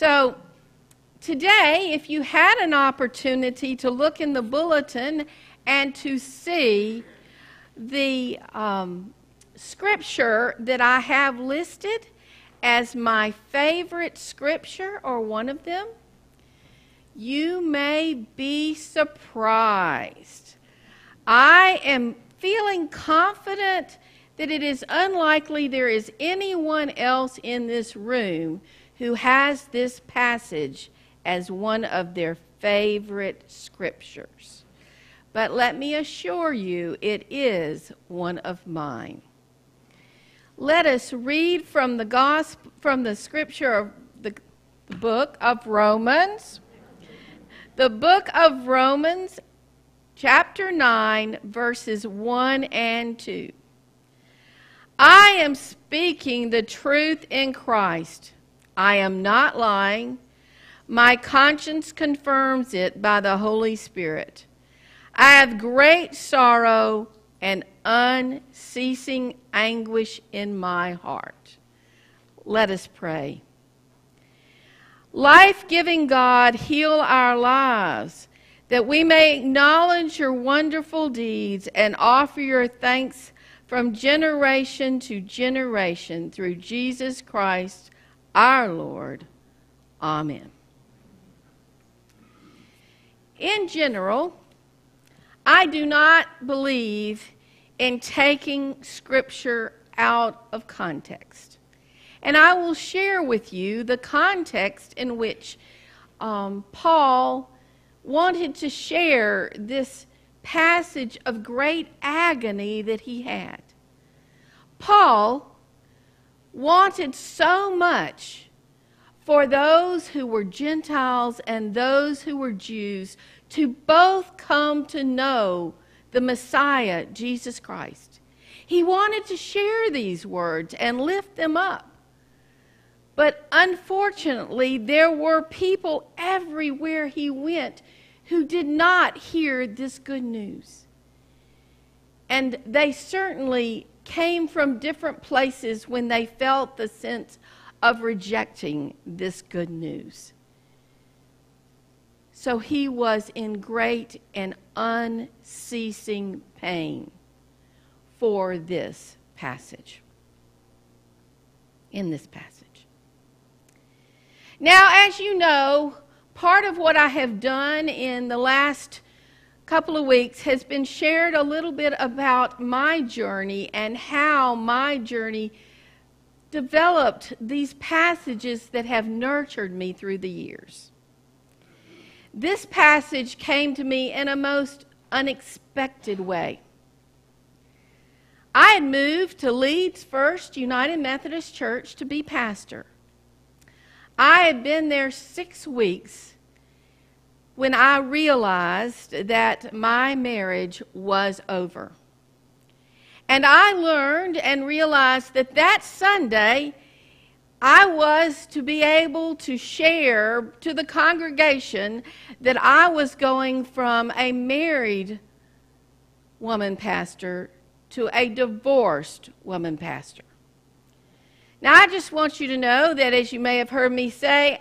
So, today, if you had an opportunity to look in the bulletin and to see the um, scripture that I have listed as my favorite scripture or one of them, you may be surprised. I am feeling confident that it is unlikely there is anyone else in this room who has this passage as one of their favorite scriptures. But let me assure you, it is one of mine. Let us read from the gospel, from the scripture of the, book of Romans. The book of Romans, chapter 9, verses 1 and 2. I am speaking the truth in Christ. I am not lying. My conscience confirms it by the Holy Spirit. I have great sorrow and unceasing anguish in my heart. Let us pray. Life giving God, heal our lives that we may acknowledge your wonderful deeds and offer your thanks from generation to generation through Jesus Christ our Lord. Amen. In general, I do not believe in taking Scripture out of context. And I will share with you the context in which um, Paul wanted to share this passage of great agony that he had. Paul wanted so much for those who were Gentiles and those who were Jews to both come to know the Messiah, Jesus Christ. He wanted to share these words and lift them up. But unfortunately, there were people everywhere he went who did not hear this good news. And they certainly came from different places when they felt the sense of rejecting this good news. So he was in great and unceasing pain for this passage. In this passage. Now, as you know, part of what I have done in the last couple of weeks has been shared a little bit about my journey and how my journey developed these passages that have nurtured me through the years. This passage came to me in a most unexpected way. I had moved to Leeds First United Methodist Church to be pastor. I had been there six weeks when I realized that my marriage was over. And I learned and realized that that Sunday I was to be able to share to the congregation that I was going from a married woman pastor to a divorced woman pastor. Now, I just want you to know that, as you may have heard me say,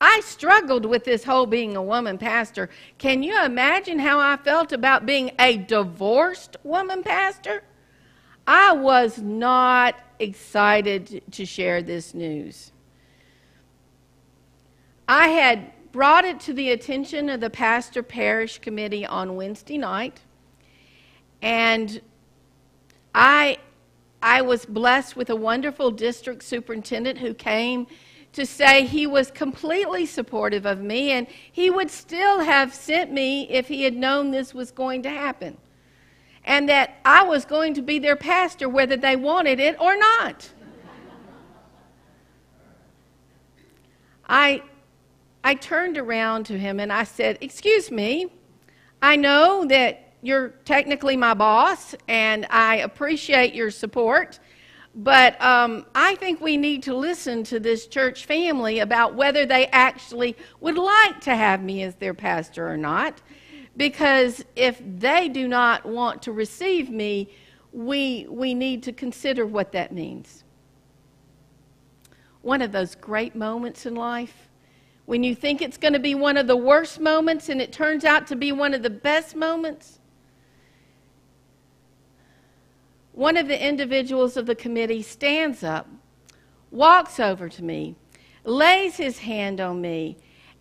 I struggled with this whole being a woman pastor. Can you imagine how I felt about being a divorced woman pastor? I was not excited to share this news. I had brought it to the attention of the pastor parish committee on Wednesday night, and I I was blessed with a wonderful district superintendent who came to say he was completely supportive of me and he would still have sent me if he had known this was going to happen and that I was going to be their pastor whether they wanted it or not. I, I turned around to him and I said, Excuse me, I know that you're technically my boss and I appreciate your support, but um, I think we need to listen to this church family about whether they actually would like to have me as their pastor or not. Because if they do not want to receive me, we, we need to consider what that means. One of those great moments in life When you think it's going to be one of the worst moments and it turns out to be one of the best moments? One of the individuals of the committee stands up, walks over to me, lays his hand on me,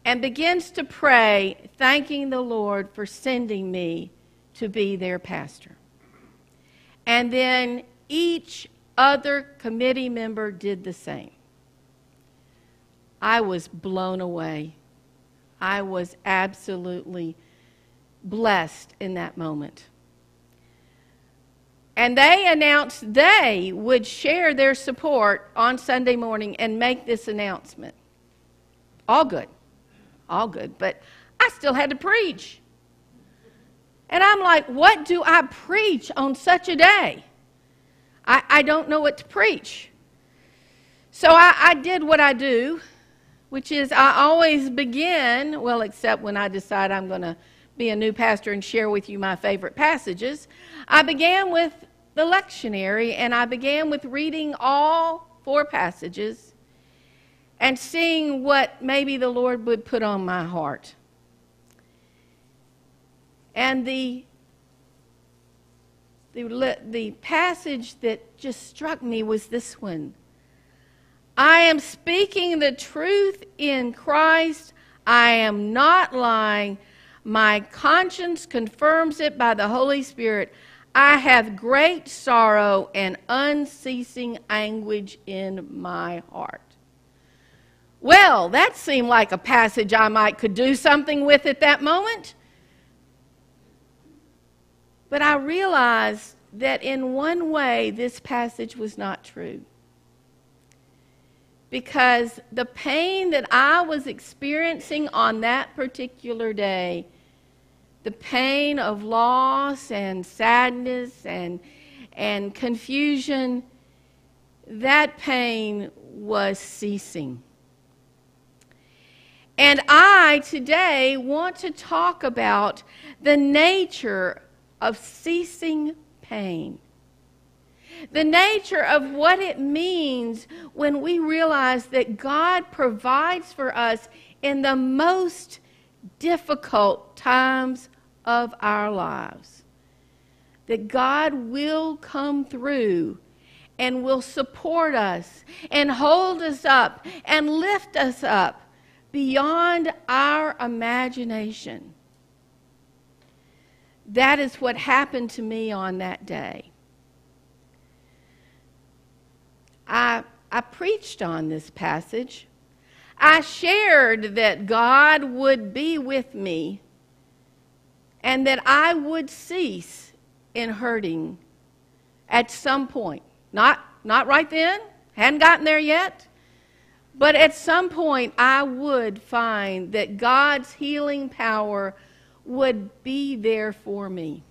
and begins to pray, thanking the Lord for sending me to be their pastor. And then each other committee member did the same. I was blown away. I was absolutely blessed in that moment. And they announced they would share their support on Sunday morning and make this announcement. All good. All good. But I still had to preach. And I'm like, what do I preach on such a day? I, I don't know what to preach. So I, I did what I do which is I always begin, well, except when I decide I'm going to be a new pastor and share with you my favorite passages. I began with the lectionary and I began with reading all four passages and seeing what maybe the Lord would put on my heart. And the the, the passage that just struck me was this one I am speaking the truth in Christ. I am not lying. My conscience confirms it by the Holy Spirit. I have great sorrow and unceasing anguish in my heart. Well, that seemed like a passage I might could do something with at that moment. But I realized that in one way this passage was not true because the pain that I was experiencing on that particular day, the pain of loss and sadness and, and confusion, that pain was ceasing. And I today want to talk about the nature of ceasing pain the nature of what it means when we realize that God provides for us in the most difficult times of our lives. That God will come through and will support us and hold us up and lift us up beyond our imagination. That is what happened to me on that day. I, I preached on this passage. I shared that God would be with me and that I would cease in hurting at some point. Not, not right then, hadn't gotten there yet, but at some point I would find that God's healing power would be there for me.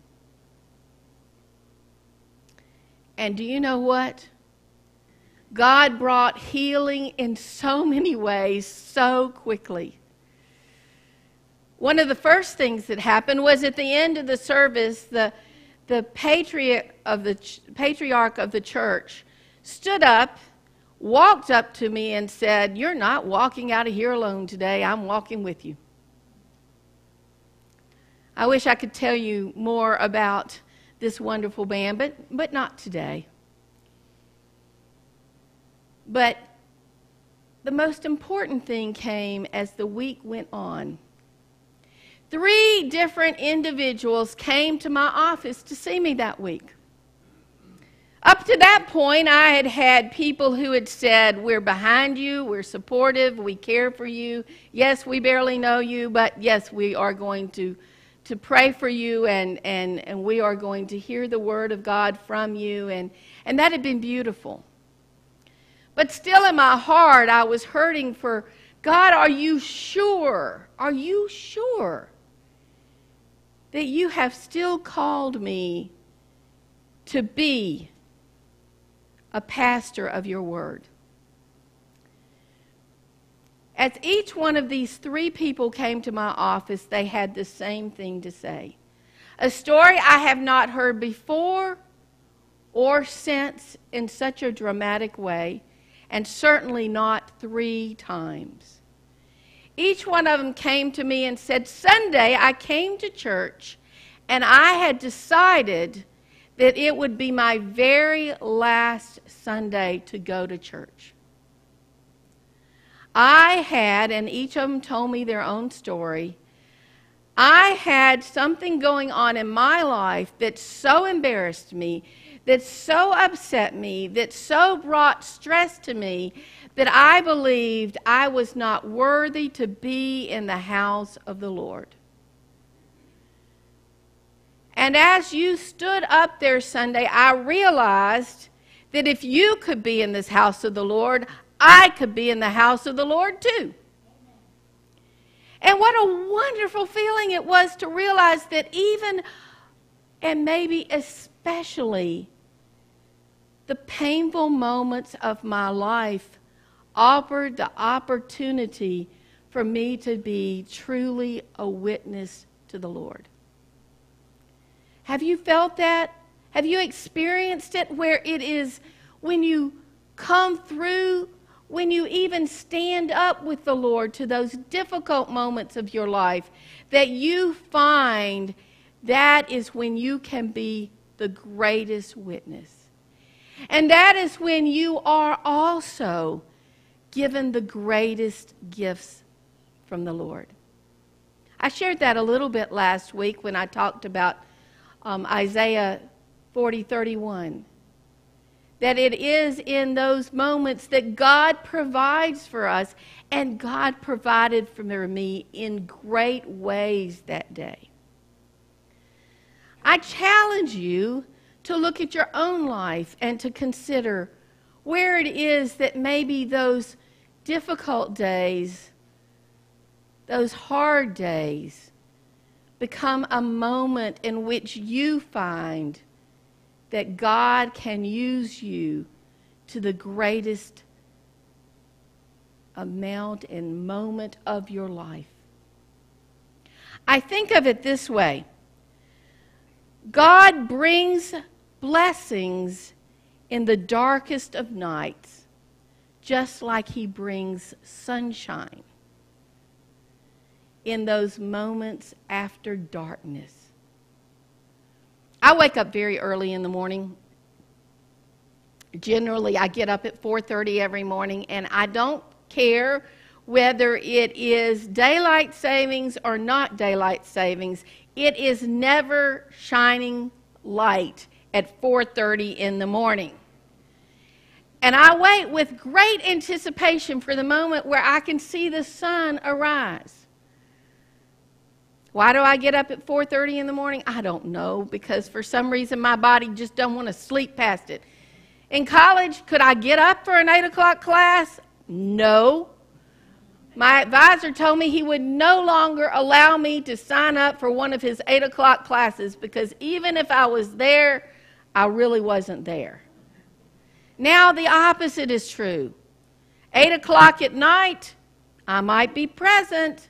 And do you know what? God brought healing in so many ways so quickly. One of the first things that happened was at the end of the service, the, the patriarch of the, patriarch of the church stood up, walked up to me, and said, You're not walking out of here alone today. I'm walking with you. I wish I could tell you more about this wonderful man, but, but not today. But the most important thing came as the week went on. Three different individuals came to my office to see me that week. Up to that point, I had had people who had said, We're behind you, we're supportive, we care for you. Yes, we barely know you, but yes, we are going to, to pray for you and, and, and we are going to hear the word of God from you. And, and that had been beautiful. But still in my heart, I was hurting for God, are you sure? Are you sure that you have still called me to be a pastor of your word? As each one of these three people came to my office, they had the same thing to say. A story I have not heard before or since in such a dramatic way and certainly not three times. Each one of them came to me and said, Sunday I came to church and I had decided that it would be my very last Sunday to go to church. I had, and each of them told me their own story, I had something going on in my life that so embarrassed me, that so upset me, that so brought stress to me, that I believed I was not worthy to be in the house of the Lord. And as you stood up there Sunday, I realized that if you could be in this house of the Lord, I could be in the house of the Lord too. And what a wonderful feeling it was to realize that even, and maybe especially, the painful moments of my life offered the opportunity for me to be truly a witness to the Lord. Have you felt that? Have you experienced it where it is when you come through, when you even stand up with the Lord to those difficult moments of your life, that you find that is when you can be the greatest witness? And that is when you are also given the greatest gifts from the Lord. I shared that a little bit last week when I talked about um, Isaiah 40 31. That it is in those moments that God provides for us, and God provided for me in great ways that day. I challenge you to look at your own life and to consider where it is that maybe those difficult days, those hard days, become a moment in which you find that God can use you to the greatest amount and moment of your life. I think of it this way God brings blessings in the darkest of nights just like He brings sunshine in those moments after darkness. I wake up very early in the morning. Generally, I get up at 4:30 every morning and I don't care whether it is daylight savings or not daylight savings. It is never shining light at 4:30 in the morning. And I wait with great anticipation for the moment where I can see the sun arise. Why do I get up at 4:30 in the morning? I don't know because for some reason my body just don't want to sleep past it. In college, could I get up for an 8 o'clock class? No. My advisor told me he would no longer allow me to sign up for one of his 8 o'clock classes because even if I was there, I really wasn't there. Now the opposite is true. Eight o'clock at night, I might be present,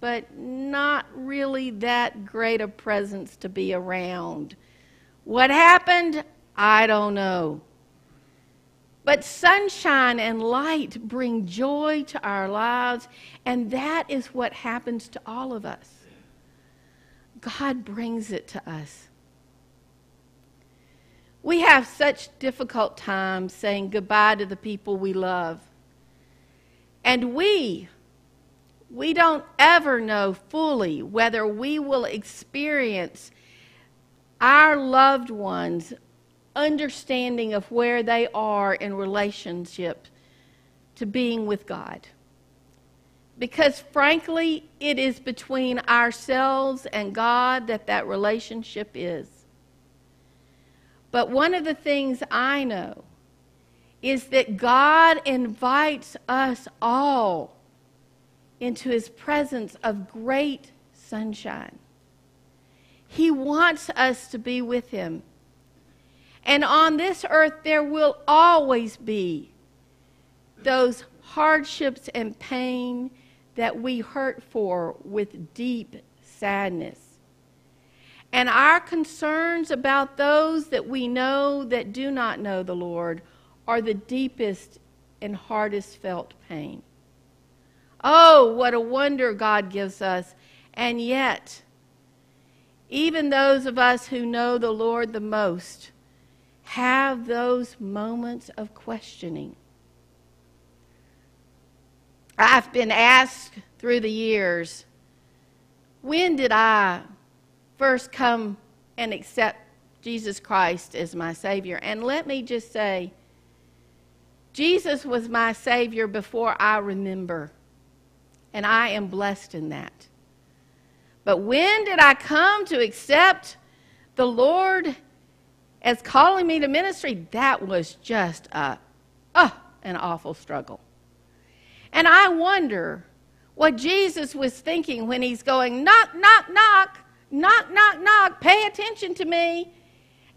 but not really that great a presence to be around. What happened? I don't know. But sunshine and light bring joy to our lives, and that is what happens to all of us. God brings it to us. We have such difficult times saying goodbye to the people we love. And we, we don't ever know fully whether we will experience our loved ones' understanding of where they are in relationship to being with God. Because frankly, it is between ourselves and God that that relationship is. But one of the things I know is that God invites us all into his presence of great sunshine. He wants us to be with him. And on this earth, there will always be those hardships and pain that we hurt for with deep sadness and our concerns about those that we know that do not know the Lord are the deepest and hardest felt pain. Oh, what a wonder God gives us. And yet, even those of us who know the Lord the most have those moments of questioning. I've been asked through the years, when did I first come and accept Jesus Christ as my Savior? And let me just say, Jesus was my Savior before I remember, and I am blessed in that. But when did I come to accept the Lord as calling me to ministry? That was just a, oh, an awful struggle. And I wonder what Jesus was thinking when he's going, knock, knock, knock, knock, knock, knock, pay attention to me.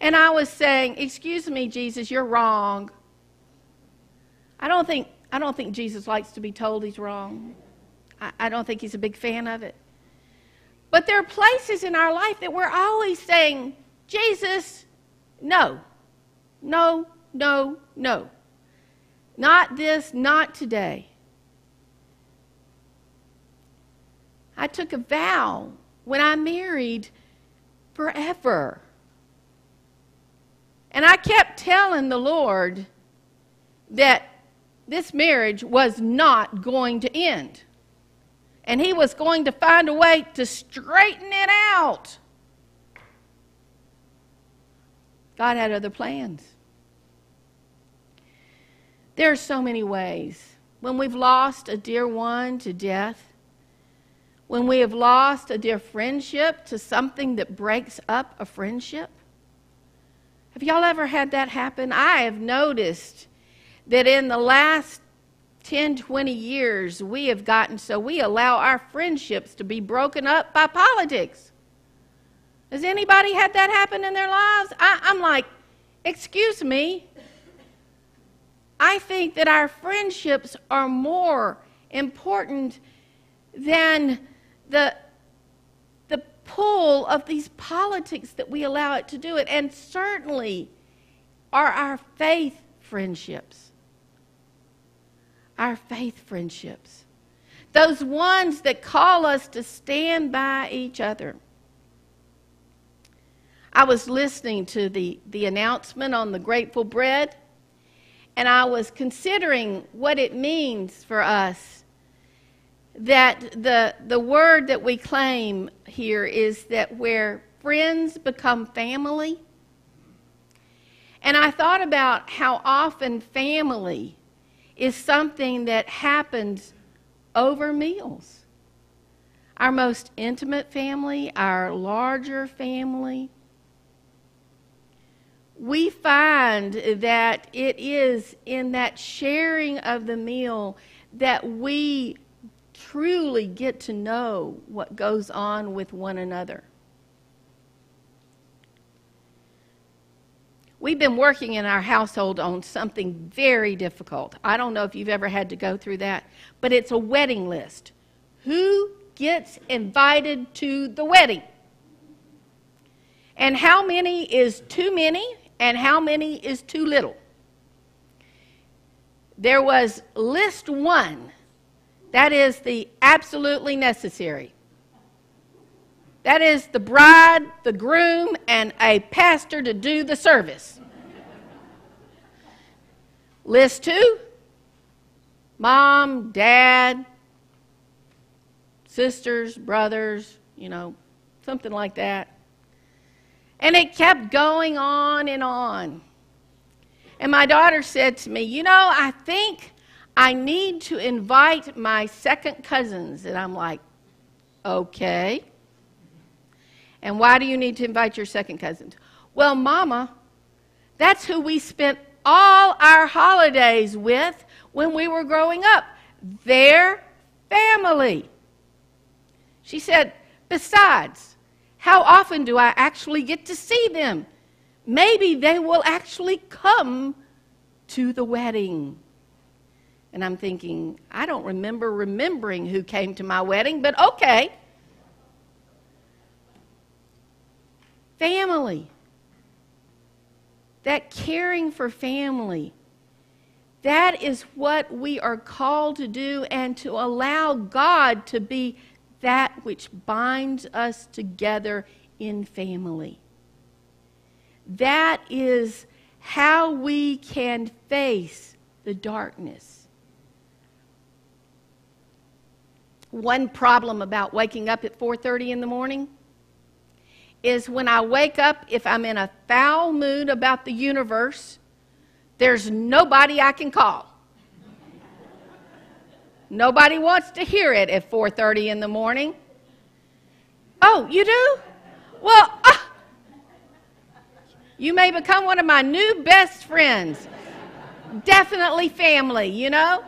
And I was saying, Excuse me, Jesus, you're wrong. I don't think, I don't think Jesus likes to be told he's wrong. I, I don't think he's a big fan of it. But there are places in our life that we're always saying, Jesus, no, no, no, no. Not this, not today. I took a vow when I married forever. And I kept telling the Lord that this marriage was not going to end. And He was going to find a way to straighten it out. God had other plans. There are so many ways. When we've lost a dear one to death, when we have lost a dear friendship to something that breaks up a friendship? Have y'all ever had that happen? I have noticed that in the last 10, 20 years, we have gotten so we allow our friendships to be broken up by politics. Has anybody had that happen in their lives? I, am like, excuse me. I think that our friendships are more important than the, the pull of these politics that we allow it to do it. And certainly are our faith friendships. Our faith friendships. Those ones that call us to stand by each other. I was listening to the, the announcement on the grateful bread, and I was considering what it means for us that the, the word that we claim here is that where friends become family. And I thought about how often family is something that happens over meals. Our most intimate family, our larger family. We find that it is in that sharing of the meal that we truly get to know what goes on with one another. We've been working in our household on something very difficult. I don't know if you've ever had to go through that, but it's a wedding list. Who gets invited to the wedding? And how many is too many, and how many is too little? There was list one that is the absolutely necessary. That is the bride, the groom, and a pastor to do the service. List two mom, dad, sisters, brothers, you know, something like that. And it kept going on and on. And my daughter said to me, You know, I think I need to invite my second cousins. And I'm like, okay. And why do you need to invite your second cousins? Well, Mama, that's who we spent all our holidays with when we were growing up. Their family. She said, besides, how often do I actually get to see them? Maybe they will actually come to the wedding. And I'm thinking, I don't remember remembering who came to my wedding, but okay. Family. That caring for family. That is what we are called to do and to allow God to be that which binds us together in family. That is how we can face the darkness. One problem about waking up at 4:30 in the morning is when I wake up if I'm in a foul mood about the universe, there's nobody I can call. Nobody wants to hear it at 4:30 in the morning. Oh, you do? Well, uh, you may become one of my new best friends. Definitely family, you know?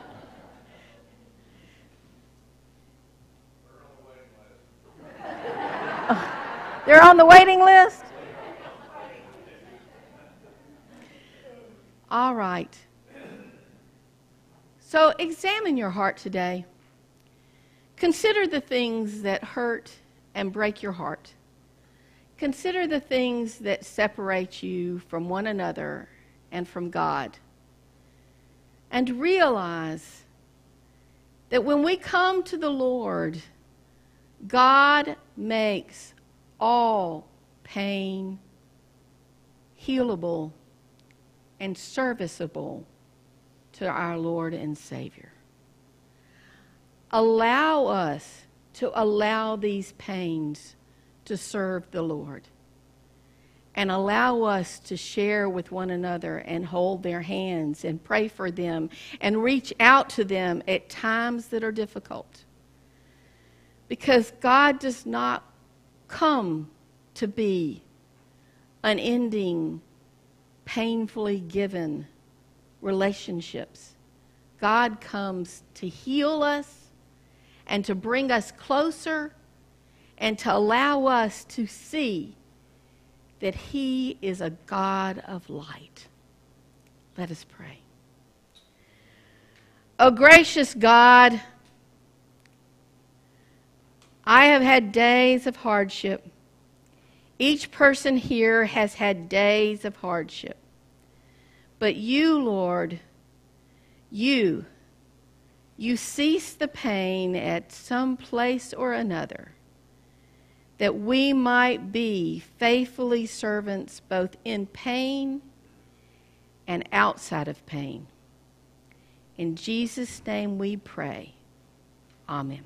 They're on the waiting list? All right. So examine your heart today. Consider the things that hurt and break your heart. Consider the things that separate you from one another and from God. And realize that when we come to the Lord, God makes all pain healable and serviceable to our Lord and Savior. Allow us to allow these pains to serve the Lord. And allow us to share with one another and hold their hands and pray for them and reach out to them at times that are difficult. Because God does not come to be unending, painfully given relationships. God comes to heal us and to bring us closer and to allow us to see that He is a God of light. Let us pray. Oh, gracious God, I have had days of hardship. Each person here has had days of hardship. But you, Lord, you, you cease the pain at some place or another, that we might be faithfully servants both in pain and outside of pain. In Jesus' name we pray. Amen.